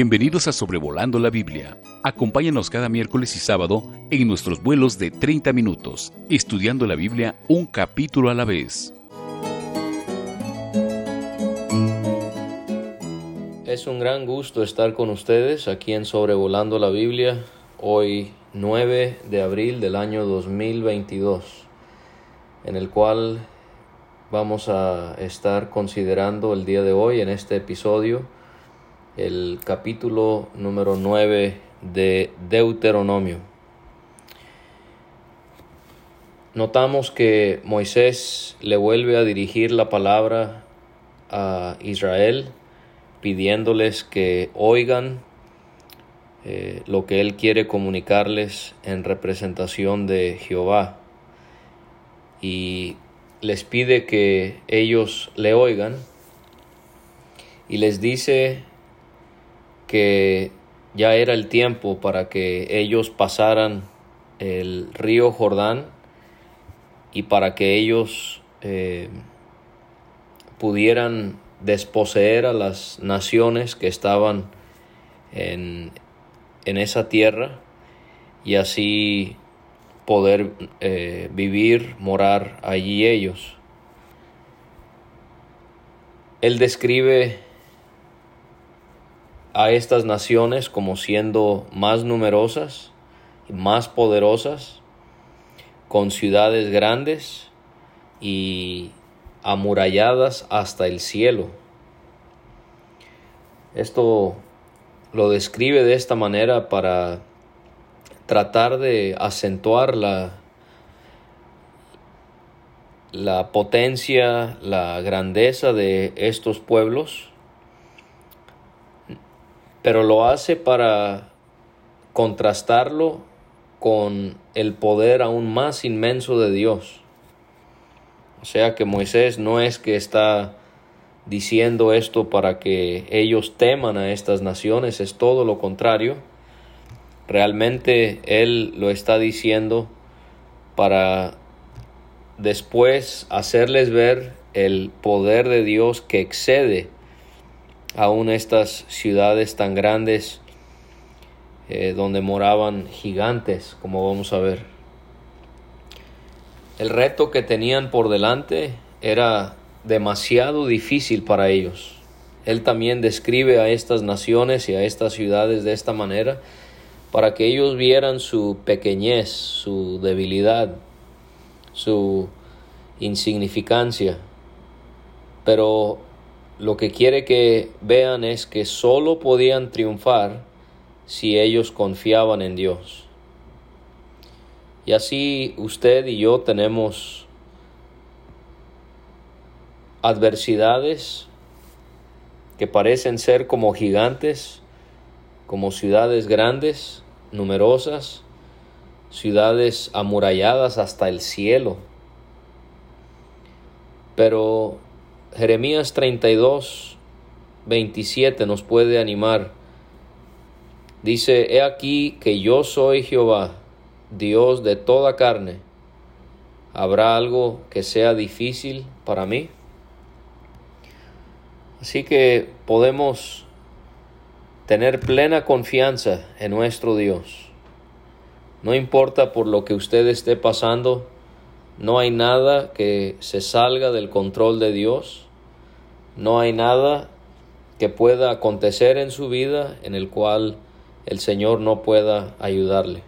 Bienvenidos a Sobrevolando la Biblia. Acompáñanos cada miércoles y sábado en nuestros vuelos de 30 minutos, estudiando la Biblia un capítulo a la vez. Es un gran gusto estar con ustedes aquí en Sobrevolando la Biblia, hoy 9 de abril del año 2022, en el cual vamos a estar considerando el día de hoy en este episodio el capítulo número 9 de Deuteronomio. Notamos que Moisés le vuelve a dirigir la palabra a Israel pidiéndoles que oigan eh, lo que él quiere comunicarles en representación de Jehová y les pide que ellos le oigan y les dice que ya era el tiempo para que ellos pasaran el río Jordán y para que ellos eh, pudieran desposeer a las naciones que estaban en, esa tierra y así poder eh, vivir, morar allí ellos. Él describe a estas naciones como siendo más numerosas y más poderosas, con ciudades grandes y amuralladas hasta el cielo. Esto lo describe de esta manera para tratar de acentuar la, la potencia, la grandeza de estos pueblos pero lo hace para contrastarlo con el poder aún más inmenso de Dios. O sea que Moisés no es que está diciendo esto para que ellos teman a estas naciones, es todo lo contrario. Realmente Él lo está diciendo para después hacerles ver el poder de Dios que excede aún estas ciudades tan grandes eh, donde moraban gigantes, como vamos a ver. El reto que tenían por delante era demasiado difícil para ellos. Él también describe a estas naciones y a estas ciudades de esta manera para que ellos vieran su pequeñez, su debilidad, su insignificancia. Pero lo que quiere que vean es que solo podían triunfar si ellos confiaban en Dios. Y así usted y yo tenemos adversidades que parecen ser como gigantes, como ciudades grandes, numerosas, ciudades amuralladas hasta el cielo. Pero Jeremías 32, 27 nos puede animar. Dice, He aquí que yo soy Jehová, Dios de toda carne. ¿Habrá algo que sea difícil para mí? Así que podemos tener plena confianza en nuestro Dios. No importa por lo que usted esté pasando, no hay nada que se salga del control de Dios. No hay nada que pueda acontecer en su vida en el cual el Señor no pueda ayudarle.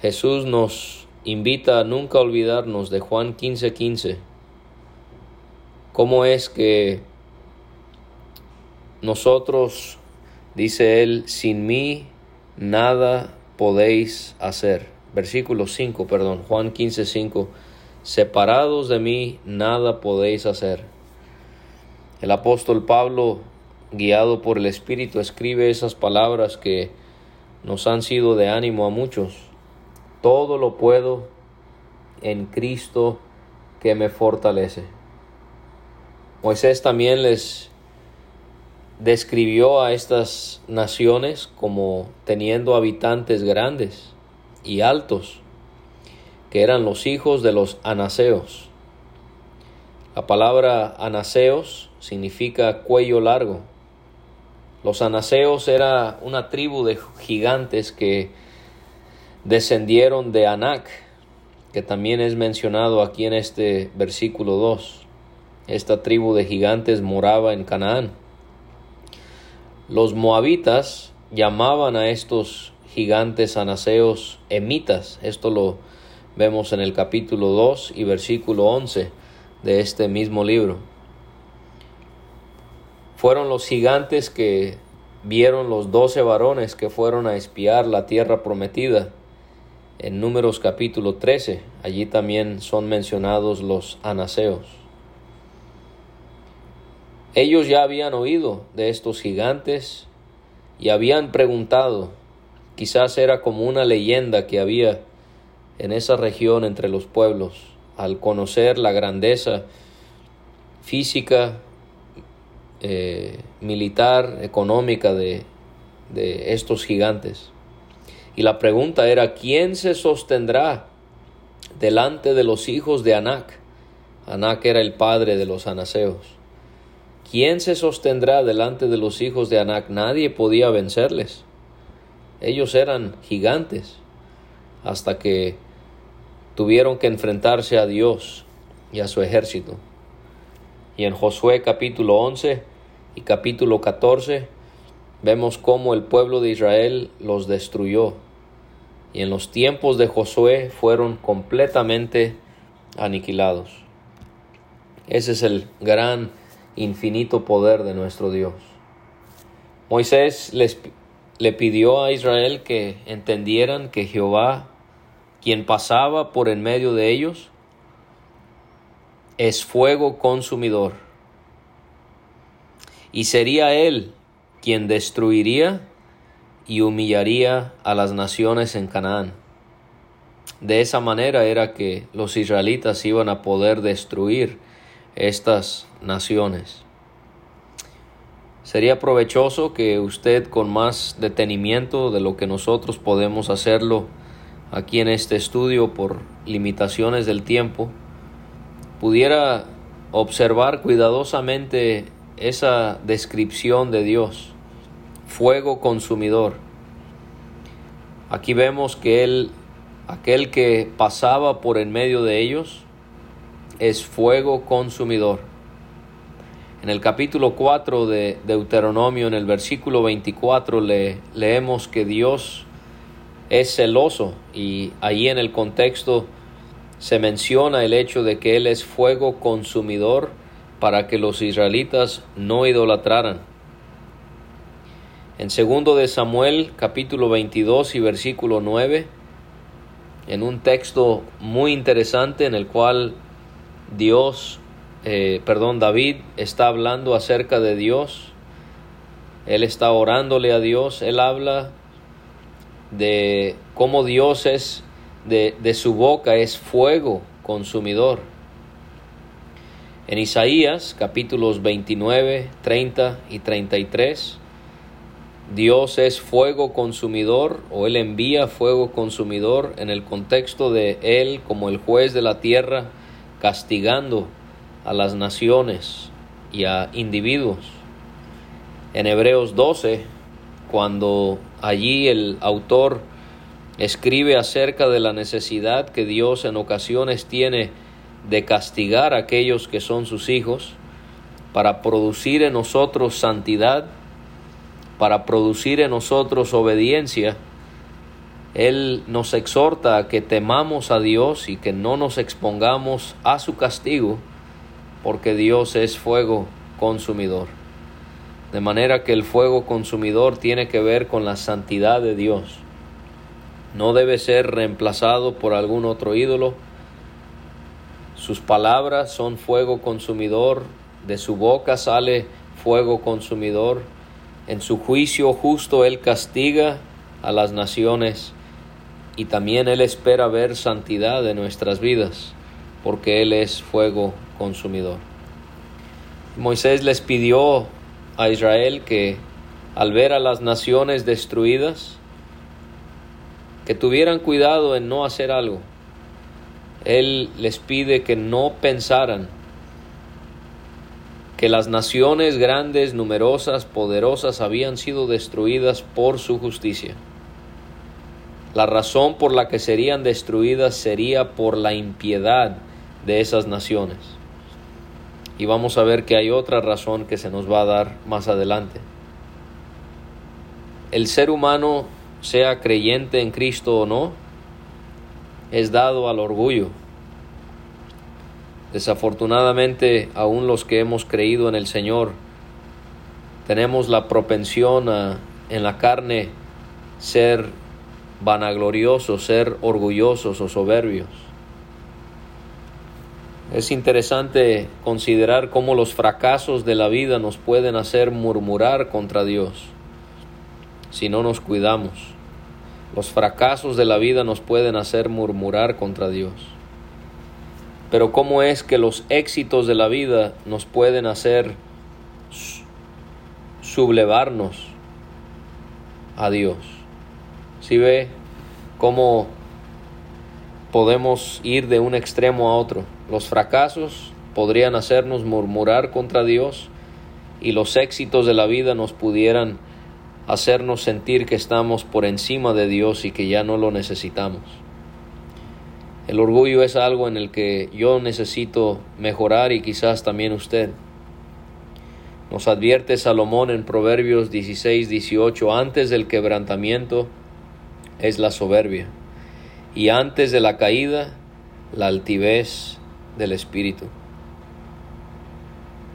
Jesús nos invita a nunca olvidarnos de Juan 15:15. 15. ¿Cómo es que nosotros, dice él, sin mí nada podéis hacer? Versículo 5, perdón, Juan 15, 5, separados de mí nada podéis hacer. El apóstol Pablo, guiado por el Espíritu, escribe esas palabras que nos han sido de ánimo a muchos. Todo lo puedo en Cristo que me fortalece. Moisés también les describió a estas naciones como teniendo habitantes grandes y altos, que eran los hijos de los anaseos. La palabra anaseos significa cuello largo. Los anaseos era una tribu de gigantes que descendieron de Anac, que también es mencionado aquí en este versículo 2. Esta tribu de gigantes moraba en Canaán. Los moabitas llamaban a estos gigantes anaseos emitas. Esto lo vemos en el capítulo 2 y versículo 11 de este mismo libro fueron los gigantes que vieron los doce varones que fueron a espiar la tierra prometida. En Números capítulo 13, allí también son mencionados los anaseos. Ellos ya habían oído de estos gigantes y habían preguntado, quizás era como una leyenda que había en esa región entre los pueblos, al conocer la grandeza física eh, militar, económica de, de estos gigantes. Y la pregunta era, ¿quién se sostendrá delante de los hijos de Anac? Anac era el padre de los anaseos. ¿Quién se sostendrá delante de los hijos de Anac? Nadie podía vencerles. Ellos eran gigantes hasta que tuvieron que enfrentarse a Dios y a su ejército. Y en Josué capítulo 11 y capítulo 14 vemos cómo el pueblo de Israel los destruyó y en los tiempos de Josué fueron completamente aniquilados. Ese es el gran, infinito poder de nuestro Dios. Moisés les, le pidió a Israel que entendieran que Jehová, quien pasaba por en medio de ellos, es fuego consumidor y sería él quien destruiría y humillaría a las naciones en Canaán. De esa manera era que los israelitas iban a poder destruir estas naciones. Sería provechoso que usted con más detenimiento de lo que nosotros podemos hacerlo aquí en este estudio por limitaciones del tiempo, pudiera observar cuidadosamente esa descripción de Dios, fuego consumidor. Aquí vemos que él, aquel que pasaba por en medio de ellos, es fuego consumidor. En el capítulo 4 de Deuteronomio, en el versículo 24, le, leemos que Dios es celoso y ahí en el contexto se menciona el hecho de que Él es fuego consumidor para que los israelitas no idolatraran. En segundo de Samuel, capítulo 22 y versículo 9, en un texto muy interesante en el cual Dios, eh, perdón, David está hablando acerca de Dios, él está orándole a Dios, él habla de cómo Dios es, de, de su boca es fuego consumidor. En Isaías capítulos 29, 30 y 33, Dios es fuego consumidor o Él envía fuego consumidor en el contexto de Él como el juez de la tierra castigando a las naciones y a individuos. En Hebreos 12, cuando allí el autor escribe acerca de la necesidad que Dios en ocasiones tiene de castigar a aquellos que son sus hijos, para producir en nosotros santidad, para producir en nosotros obediencia. Él nos exhorta a que temamos a Dios y que no nos expongamos a su castigo, porque Dios es fuego consumidor. De manera que el fuego consumidor tiene que ver con la santidad de Dios. No debe ser reemplazado por algún otro ídolo, sus palabras son fuego consumidor, de su boca sale fuego consumidor. En su juicio justo Él castiga a las naciones y también Él espera ver santidad en nuestras vidas, porque Él es fuego consumidor. Moisés les pidió a Israel que al ver a las naciones destruidas, que tuvieran cuidado en no hacer algo, él les pide que no pensaran que las naciones grandes, numerosas, poderosas habían sido destruidas por su justicia. La razón por la que serían destruidas sería por la impiedad de esas naciones. Y vamos a ver que hay otra razón que se nos va a dar más adelante. El ser humano, sea creyente en Cristo o no, es dado al orgullo. Desafortunadamente, aún los que hemos creído en el Señor, tenemos la propensión a, en la carne, ser vanagloriosos, ser orgullosos o soberbios. Es interesante considerar cómo los fracasos de la vida nos pueden hacer murmurar contra Dios si no nos cuidamos. Los fracasos de la vida nos pueden hacer murmurar contra Dios. Pero cómo es que los éxitos de la vida nos pueden hacer sublevarnos a Dios. Si ve cómo podemos ir de un extremo a otro. Los fracasos podrían hacernos murmurar contra Dios y los éxitos de la vida nos pudieran hacernos sentir que estamos por encima de Dios y que ya no lo necesitamos. El orgullo es algo en el que yo necesito mejorar y quizás también usted. Nos advierte Salomón en Proverbios 16, 18, antes del quebrantamiento es la soberbia, y antes de la caída la altivez del espíritu.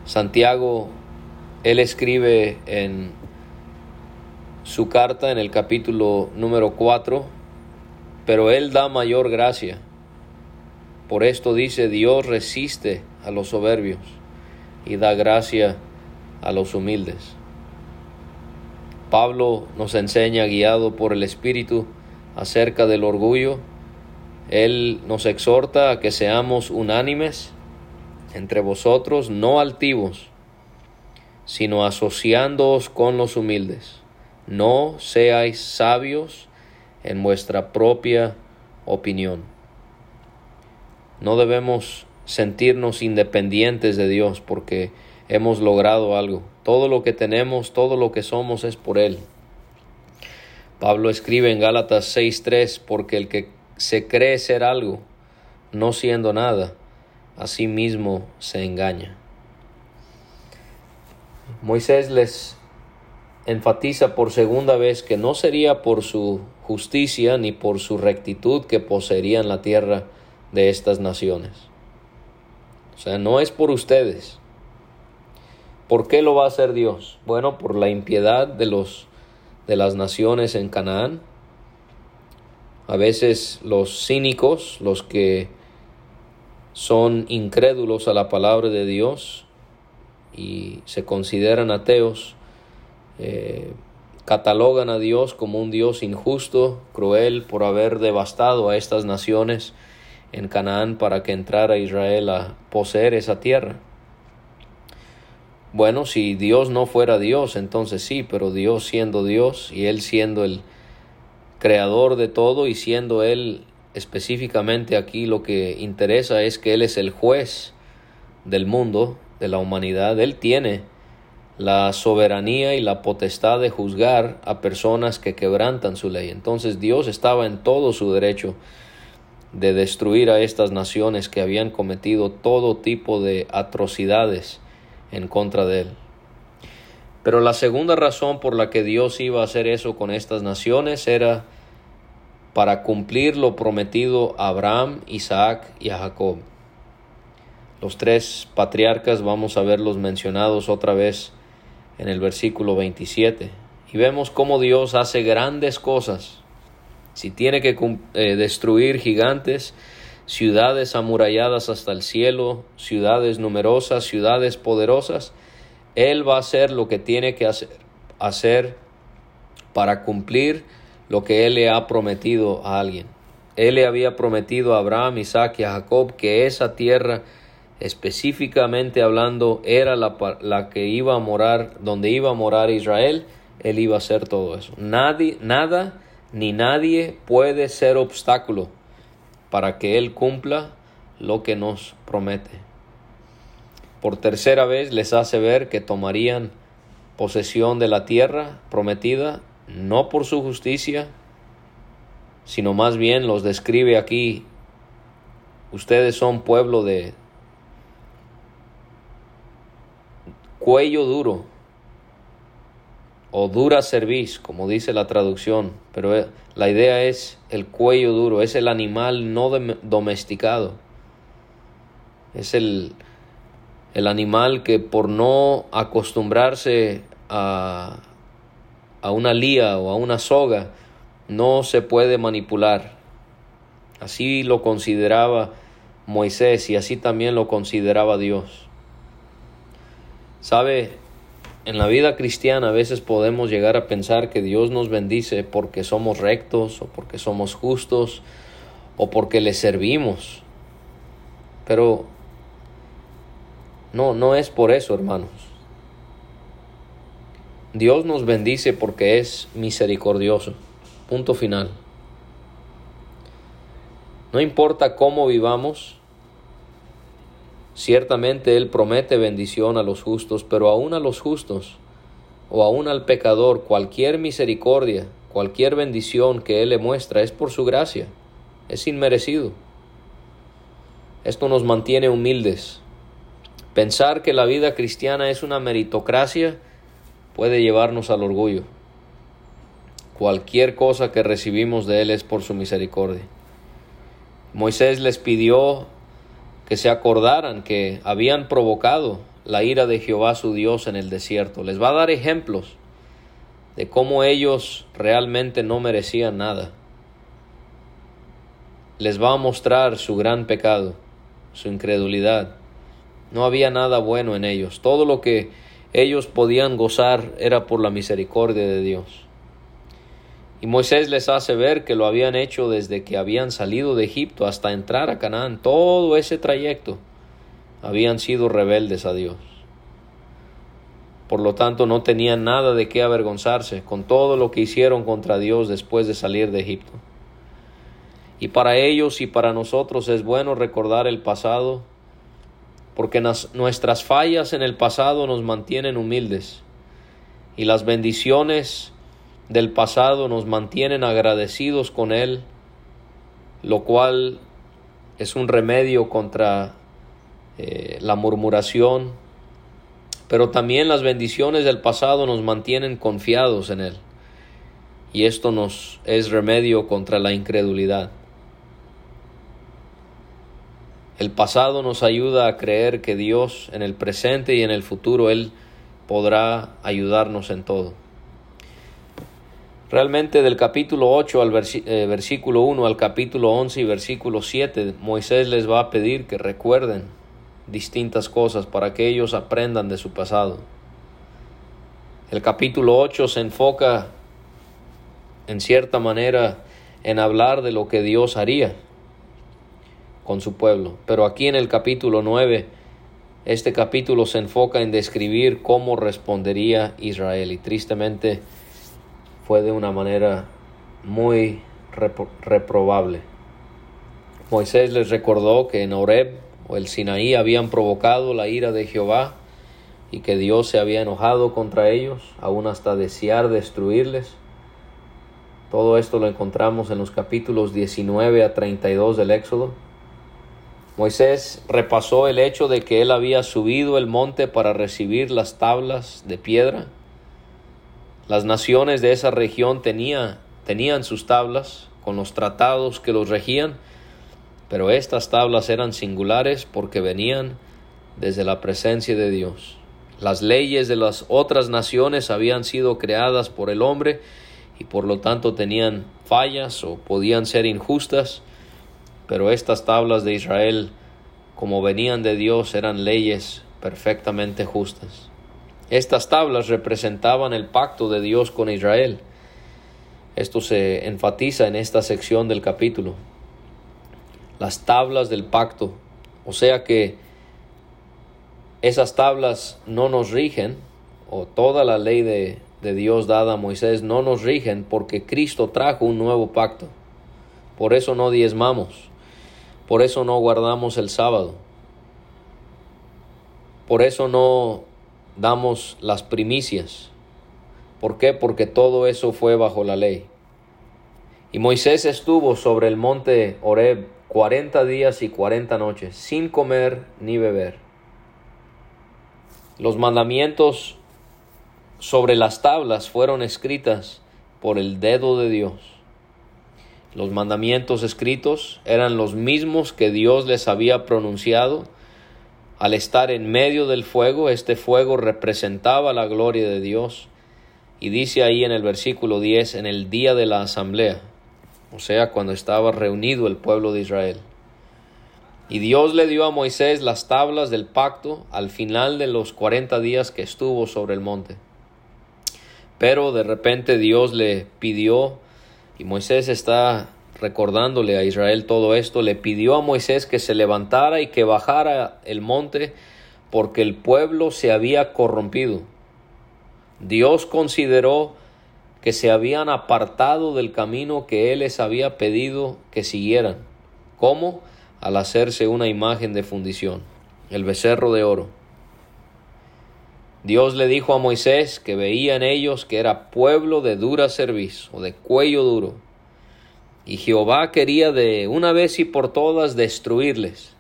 Santiago, él escribe en su carta en el capítulo número 4, pero él da mayor gracia. Por esto dice, Dios resiste a los soberbios y da gracia a los humildes. Pablo nos enseña, guiado por el Espíritu, acerca del orgullo. Él nos exhorta a que seamos unánimes entre vosotros, no altivos, sino asociándoos con los humildes. No seáis sabios en vuestra propia opinión. No debemos sentirnos independientes de Dios porque hemos logrado algo. Todo lo que tenemos, todo lo que somos es por Él. Pablo escribe en Gálatas 6:3, porque el que se cree ser algo, no siendo nada, a sí mismo se engaña. Moisés les enfatiza por segunda vez que no sería por su justicia ni por su rectitud que poseerían la tierra de estas naciones. O sea, no es por ustedes. ¿Por qué lo va a hacer Dios? Bueno, por la impiedad de los de las naciones en Canaán. A veces los cínicos, los que son incrédulos a la palabra de Dios y se consideran ateos, eh, catalogan a Dios como un Dios injusto, cruel, por haber devastado a estas naciones en Canaán para que entrara Israel a poseer esa tierra. Bueno, si Dios no fuera Dios, entonces sí, pero Dios siendo Dios y Él siendo el creador de todo y siendo Él específicamente aquí lo que interesa es que Él es el juez del mundo, de la humanidad, Él tiene la soberanía y la potestad de juzgar a personas que quebrantan su ley. Entonces Dios estaba en todo su derecho de destruir a estas naciones que habían cometido todo tipo de atrocidades en contra de él. Pero la segunda razón por la que Dios iba a hacer eso con estas naciones era para cumplir lo prometido a Abraham, Isaac y a Jacob. Los tres patriarcas vamos a verlos mencionados otra vez en el versículo 27. Y vemos cómo Dios hace grandes cosas. Si tiene que eh, destruir gigantes, ciudades amuralladas hasta el cielo, ciudades numerosas, ciudades poderosas, Él va a hacer lo que tiene que hacer, para cumplir lo que Él le ha prometido a alguien. Él le había prometido a Abraham, Isaac y a Jacob que esa tierra, específicamente hablando, era la, la que iba a morar, donde iba a morar Israel. Él iba a hacer todo eso. Nadie, nada ni nadie puede ser obstáculo para que Él cumpla lo que nos promete. por tercera vez les hace ver que tomarían posesión de la tierra prometida, no por su justicia, sino más bien los describe aquí, ustedes son pueblo de cuello duro o dura cerviz, como dice la traducción, pero eh, la idea es el cuello duro, es el animal no domesticado, es el, el animal que por no acostumbrarse a, a una lía o a una soga, no se puede manipular. Así lo consideraba Moisés y así también lo consideraba Dios. Sabe, en la vida cristiana a veces podemos llegar a pensar que Dios nos bendice porque somos rectos o porque somos justos o porque le servimos. Pero no, no es por eso, hermanos. Dios nos bendice porque es misericordioso. Punto final. No importa cómo vivamos, ciertamente Él promete bendición a los justos, pero aún a los justos o aún al pecador, cualquier misericordia, cualquier bendición que Él le muestra es por su gracia, es inmerecido. Esto nos mantiene humildes. Pensar que la vida cristiana es una meritocracia puede llevarnos al orgullo. Cualquier cosa que recibimos de Él es por su misericordia. Moisés les pidió que se acordaran que habían provocado la ira de Jehová su Dios en el desierto. Les va a dar ejemplos de cómo ellos realmente no merecían nada. Les va a mostrar su gran pecado, su incredulidad. No había nada bueno en ellos. Todo lo que ellos podían gozar era por la misericordia de Dios. Y Moisés les hace ver que lo habían hecho desde que habían salido de Egipto hasta entrar a Canaán. Todo ese trayecto habían sido rebeldes a Dios. Por lo tanto, no tenían nada de qué avergonzarse con todo lo que hicieron contra Dios después de salir de Egipto. Y para ellos y para nosotros es bueno recordar el pasado, porque nuestras fallas en el pasado nos mantienen humildes y las bendiciones del pasado nos mantienen agradecidos con Él, lo cual es un remedio contra eh, la murmuración, pero también las bendiciones del pasado nos mantienen confiados en Él, y esto nos es remedio contra la incredulidad. El pasado nos ayuda a creer que Dios en el presente y en el futuro Él podrá ayudarnos en todo. Realmente del capítulo 8 al eh, versículo 1 al capítulo 11 y versículo 7, Moisés les va a pedir que recuerden distintas cosas para que ellos aprendan de su pasado. El capítulo 8 se enfoca en cierta manera en hablar de lo que Dios haría con su pueblo, pero aquí en el capítulo 9 este capítulo se enfoca en describir cómo respondería Israel y tristemente fue de una manera muy reprobable. Moisés les recordó que en Horeb o el Sinaí habían provocado la ira de Jehová y que Dios se había enojado contra ellos, aún hasta desear destruirles. Todo esto lo encontramos en los capítulos 19 a 32 del Éxodo. Moisés repasó el hecho de que él había subido el monte para recibir las tablas de piedra las naciones de esa región tenía, tenían sus tablas con los tratados que los regían, pero estas tablas eran singulares porque venían desde la presencia de Dios. Las leyes de las otras naciones habían sido creadas por el hombre y por lo tanto tenían fallas o podían ser injustas, pero estas tablas de Israel, como venían de Dios, eran leyes perfectamente justas. Estas tablas representaban el pacto de Dios con Israel. Esto se enfatiza en esta sección del capítulo. Las tablas del pacto. O sea que esas tablas no nos rigen, o toda la ley de, de Dios dada a Moisés no nos rigen porque Cristo trajo un nuevo pacto. Por eso no diezmamos. Por eso no guardamos el sábado por eso no damos las primicias. ¿Por qué? Porque todo eso fue bajo la ley. Y Moisés estuvo sobre el monte Horeb cuarenta días y cuarenta noches, sin comer ni beber. Los mandamientos sobre las tablas fueron escritas por el dedo de Dios. Los mandamientos escritos eran los mismos que Dios les había pronunciado. Al estar en medio del fuego, este fuego representaba la gloria de Dios. Y dice ahí en el versículo 10, en el día de la asamblea, o sea, cuando estaba reunido el pueblo de Israel. Y Dios le dio a Moisés las tablas del pacto al final de los cuarenta días que estuvo sobre el monte. Pero de repente Dios le pidió, y Moisés está recordándole a Israel todo esto, le pidió a Moisés que se levantara y que bajara el monte porque el pueblo se había corrompido. Dios consideró que se habían apartado del camino que Él les había pedido que siguieran. ¿Cómo? Al hacerse una imagen de fundición, el becerro de oro. Dios le dijo a Moisés que veía en ellos que era pueblo de dura cerviz o de cuello duro. Y Jehová quería de una vez y por todas destruirles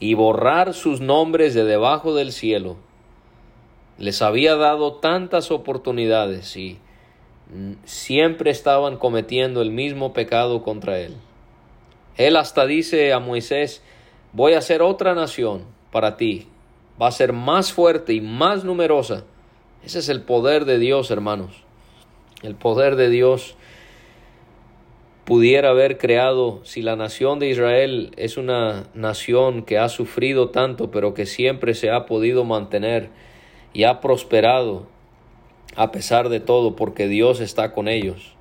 y borrar sus nombres de debajo del cielo. Les había dado tantas oportunidades y siempre estaban cometiendo el mismo pecado contra él. Él hasta dice a Moisés, voy a hacer otra nación para ti, va a ser más fuerte y más numerosa. Ese es el poder de Dios, hermanos. El poder de Dios pudiera haber creado, si la nación de Israel es una nación que ha sufrido tanto, pero que siempre se ha podido mantener y ha prosperado a pesar de todo, porque Dios está con ellos.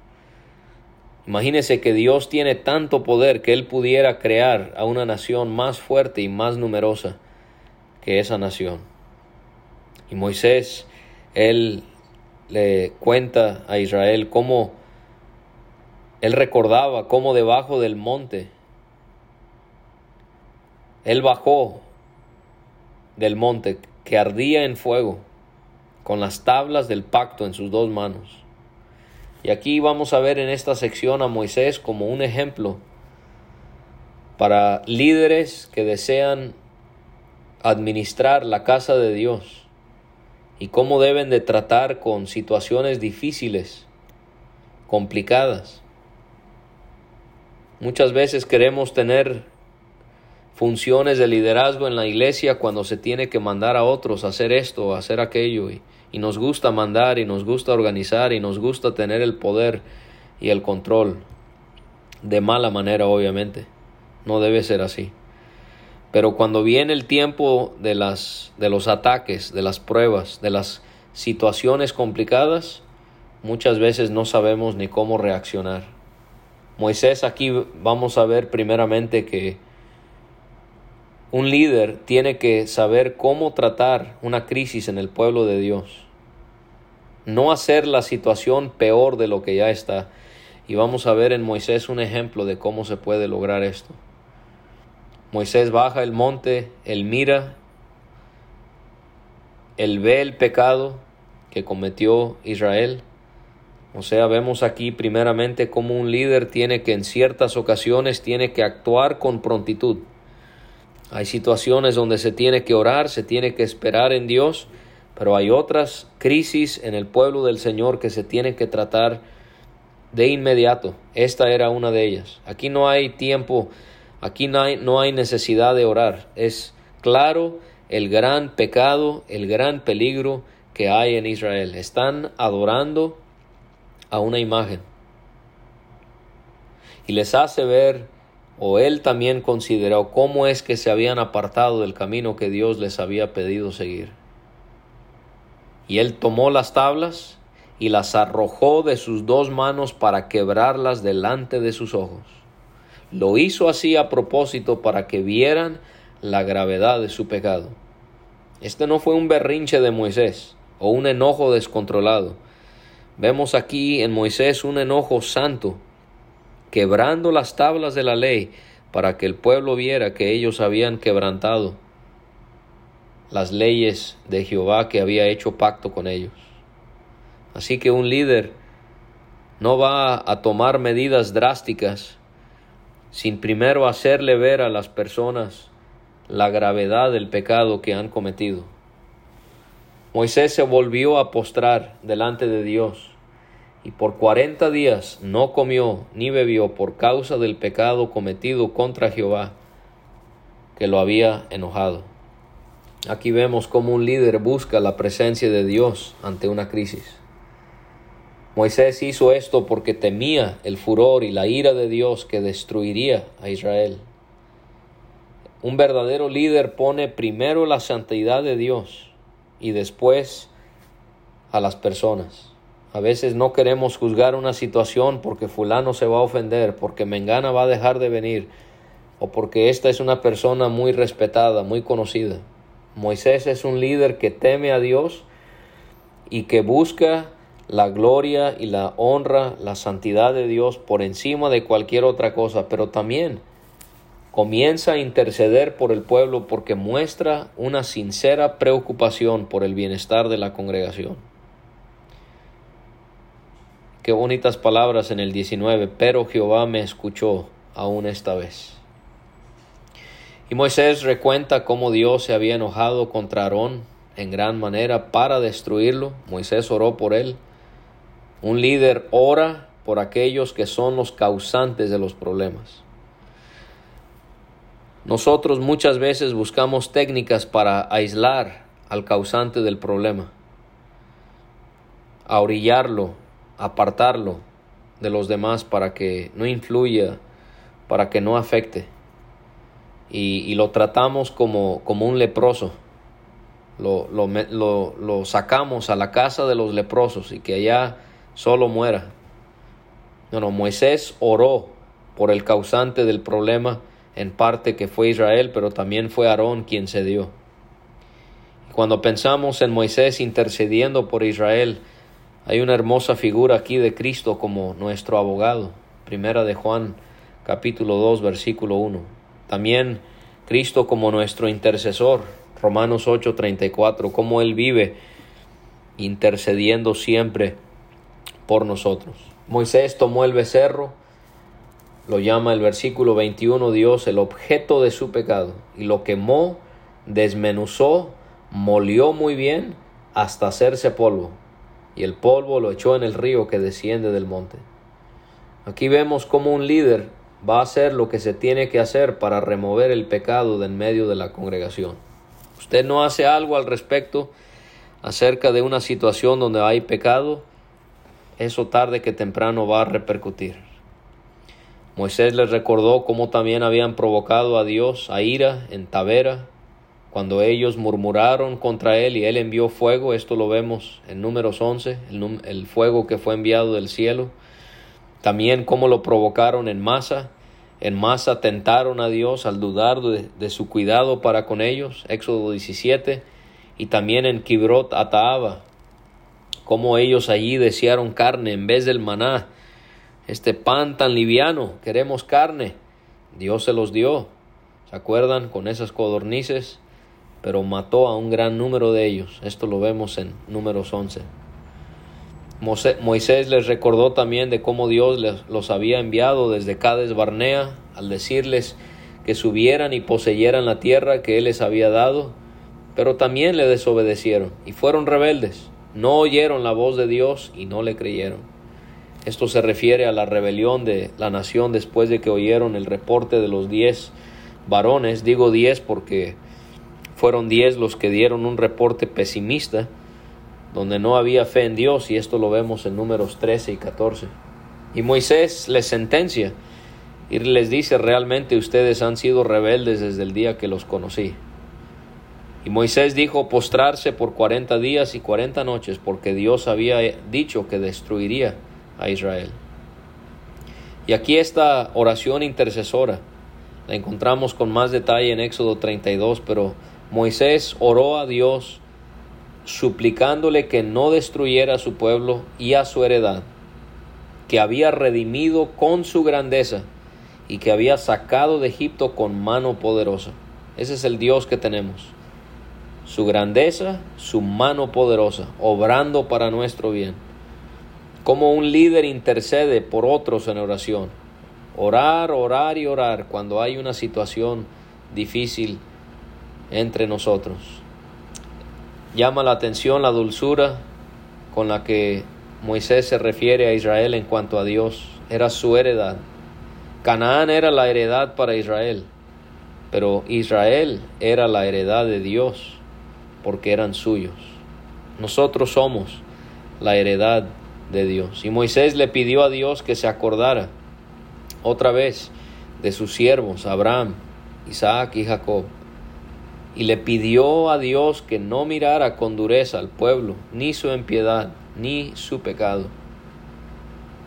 Imagínese que Dios tiene tanto poder que Él pudiera crear a una nación más fuerte y más numerosa que esa nación. Y Moisés, él le cuenta a Israel cómo él recordaba cómo debajo del monte él bajó del monte que ardía en fuego con las tablas del pacto en sus dos manos. Y aquí vamos a ver en esta sección a Moisés como un ejemplo para líderes que desean administrar la casa de Dios y cómo deben de tratar con situaciones difíciles, complicadas. Muchas veces queremos tener funciones de liderazgo en la iglesia cuando se tiene que mandar a otros a hacer esto o hacer aquello y, y nos gusta mandar y nos gusta organizar y nos gusta tener el poder y el control. De mala manera obviamente. No debe ser así. Pero cuando viene el tiempo de, las, de los ataques, de las pruebas, de las situaciones complicadas, muchas veces no sabemos ni cómo reaccionar. Moisés aquí vamos a ver primeramente que un líder tiene que saber cómo tratar una crisis en el pueblo de Dios. No hacer la situación peor de lo que ya está. Y vamos a ver en Moisés un ejemplo de cómo se puede lograr esto. Moisés baja el monte, él mira, él ve el pecado que cometió Israel. O sea, vemos aquí primeramente cómo un líder tiene que en ciertas ocasiones tiene que actuar con prontitud. Hay situaciones donde se tiene que orar, se tiene que esperar en Dios, pero hay otras crisis en el pueblo del Señor que se tienen que tratar de inmediato. Esta era una de ellas. Aquí no hay tiempo Aquí no hay, no hay necesidad de orar. Es claro el gran pecado, el gran peligro que hay en Israel. Están adorando a una imagen. Y les hace ver, o él también consideró cómo es que se habían apartado del camino que Dios les había pedido seguir. Y él tomó las tablas y las arrojó de sus dos manos para quebrarlas delante de sus ojos. Lo hizo así a propósito para que vieran la gravedad de su pecado. Este no fue un berrinche de Moisés o un enojo descontrolado. Vemos aquí en Moisés un enojo santo, quebrando las tablas de la ley para que el pueblo viera que ellos habían quebrantado las leyes de Jehová que había hecho pacto con ellos. Así que un líder no va a tomar medidas drásticas sin primero hacerle ver a las personas la gravedad del pecado que han cometido. Moisés se volvió a postrar delante de Dios y por cuarenta días no comió ni bebió por causa del pecado cometido contra Jehová, que lo había enojado. Aquí vemos cómo un líder busca la presencia de Dios ante una crisis. Moisés hizo esto porque temía el furor y la ira de Dios que destruiría a Israel. Un verdadero líder pone primero la santidad de Dios y después a las personas. A veces no queremos juzgar una situación porque fulano se va a ofender, porque Mengana va a dejar de venir, o porque esta es una persona muy respetada, muy conocida. Moisés es un líder que teme a Dios y que busca la gloria y la honra, la santidad de Dios por encima de cualquier otra cosa, pero también comienza a interceder por el pueblo porque muestra una sincera preocupación por el bienestar de la congregación. Qué bonitas palabras en el 19, pero Jehová me escuchó aún esta vez. Y Moisés recuenta cómo Dios se había enojado contra Aarón en gran manera para destruirlo. Moisés oró por él. Un líder ora por aquellos que son los causantes de los problemas. Nosotros muchas veces buscamos técnicas para aislar al causante del problema, a orillarlo apartarlo de los demás para que no influya, para que no afecte. Y, lo tratamos como, como un leproso. Lo, lo, lo, sacamos a la casa de los leprosos y que allá solo muera. No, no, Moisés oró por el causante del problema, en parte que fue Israel, pero también fue Aarón quien se dio. Cuando pensamos en Moisés intercediendo por Israel, hay una hermosa figura aquí de Cristo como nuestro abogado. Primera de Juan capítulo 2 versículo 1. También Cristo como nuestro intercesor. Romanos 8:34, cómo Él vive intercediendo siempre por nosotros. Moisés tomó el becerro, lo llama el versículo 21 Dios el objeto de su pecado, y lo quemó, desmenuzó, molió muy bien hasta hacerse polvo y el polvo lo echó en el río que desciende del monte. Aquí vemos cómo un líder va a hacer lo que se tiene que hacer para remover el pecado de en medio de la congregación. Usted no hace algo al respecto acerca de una situación donde hay pecado, eso tarde que temprano va a repercutir. Moisés les recordó cómo también habían provocado a Dios a ira en Tavera, cuando ellos murmuraron contra él y él envió fuego, esto lo vemos en números 11, el, fuego que fue enviado del cielo. También cómo lo provocaron en masa. En masa tentaron a Dios al dudar de, su cuidado para con ellos, Éxodo 17. Y también en Kibrot Ataaba, cómo ellos allí desearon carne en vez del maná. Este pan tan liviano, queremos carne. Dios se los dio. ¿Se acuerdan con esas codornices? pero mató a un gran número de ellos. Esto lo vemos en números 11. Moisés les recordó también de cómo Dios los había enviado desde Cades Barnea al decirles que subieran y poseyeran la tierra que él les había dado, pero también le desobedecieron y fueron rebeldes, no oyeron la voz de Dios y no le creyeron. Esto se refiere a la rebelión de la nación después de que oyeron el reporte de los diez varones, digo diez porque fueron diez los que dieron un reporte pesimista, donde no había fe en Dios, y esto lo vemos en números 13 y 14. Y Moisés les sentencia y les dice, realmente ustedes han sido rebeldes desde el día que los conocí. Y Moisés dijo postrarse por cuarenta días y cuarenta noches, porque Dios había dicho que destruiría a Israel. Y aquí esta oración intercesora la encontramos con más detalle en Éxodo 32, pero Moisés oró a Dios suplicándole que no destruyera a su pueblo y a su heredad, que había redimido con su grandeza y que había sacado de Egipto con mano poderosa. Ese es el Dios que tenemos. su grandeza, su mano poderosa, obrando para nuestro bien. Como un líder intercede por otros en oración. Orar, orar y orar cuando hay una situación difícil entre nosotros. Llama la atención la dulzura con la que Moisés se refiere a Israel en cuanto a Dios. Era su heredad. Canaán era la heredad para Israel, pero Israel era la heredad de Dios porque eran suyos. Nosotros somos la heredad Y Moisés le pidió a Dios que se acordara otra vez de sus siervos, Abraham, Isaac y Jacob. Y le pidió a Dios que no mirara con dureza al pueblo, ni su impiedad, ni su pecado.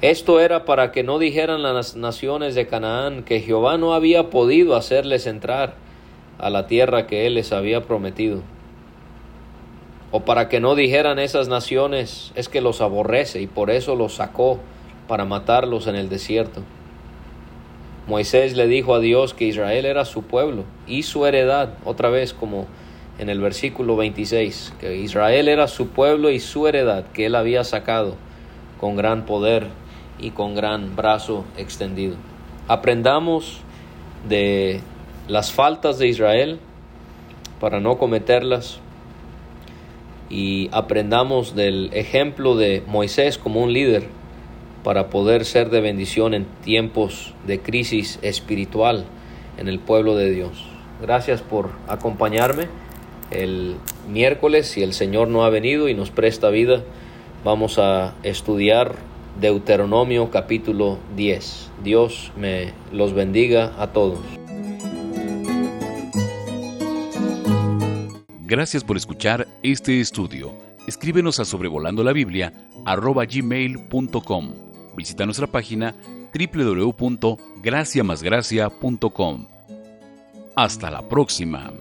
Esto era para que no dijeran las naciones de Canaán que Jehová no había podido hacerles entrar a la tierra que él les había prometido o para que no dijeran esas naciones es que los aborrece y por eso los sacó para matarlos en el desierto. Moisés le dijo a Dios que Israel era su pueblo y su heredad, otra vez como en el versículo 26, que Israel era su pueblo y su heredad que él había sacado con gran poder y con gran brazo extendido. Aprendamos de las faltas de Israel para no cometerlas y aprendamos del ejemplo de Moisés como un líder para poder ser de bendición en tiempos de crisis espiritual en el pueblo de Dios. Gracias por acompañarme el miércoles, si el Señor no ha venido y nos presta vida, vamos a estudiar Deuteronomio capítulo 10. Dios me los bendiga a todos. Gracias por escuchar este estudio. Escríbenos a sobrevolando la Biblia gmail.com. Visita nuestra página www.graciamasgracia.com. Hasta la próxima.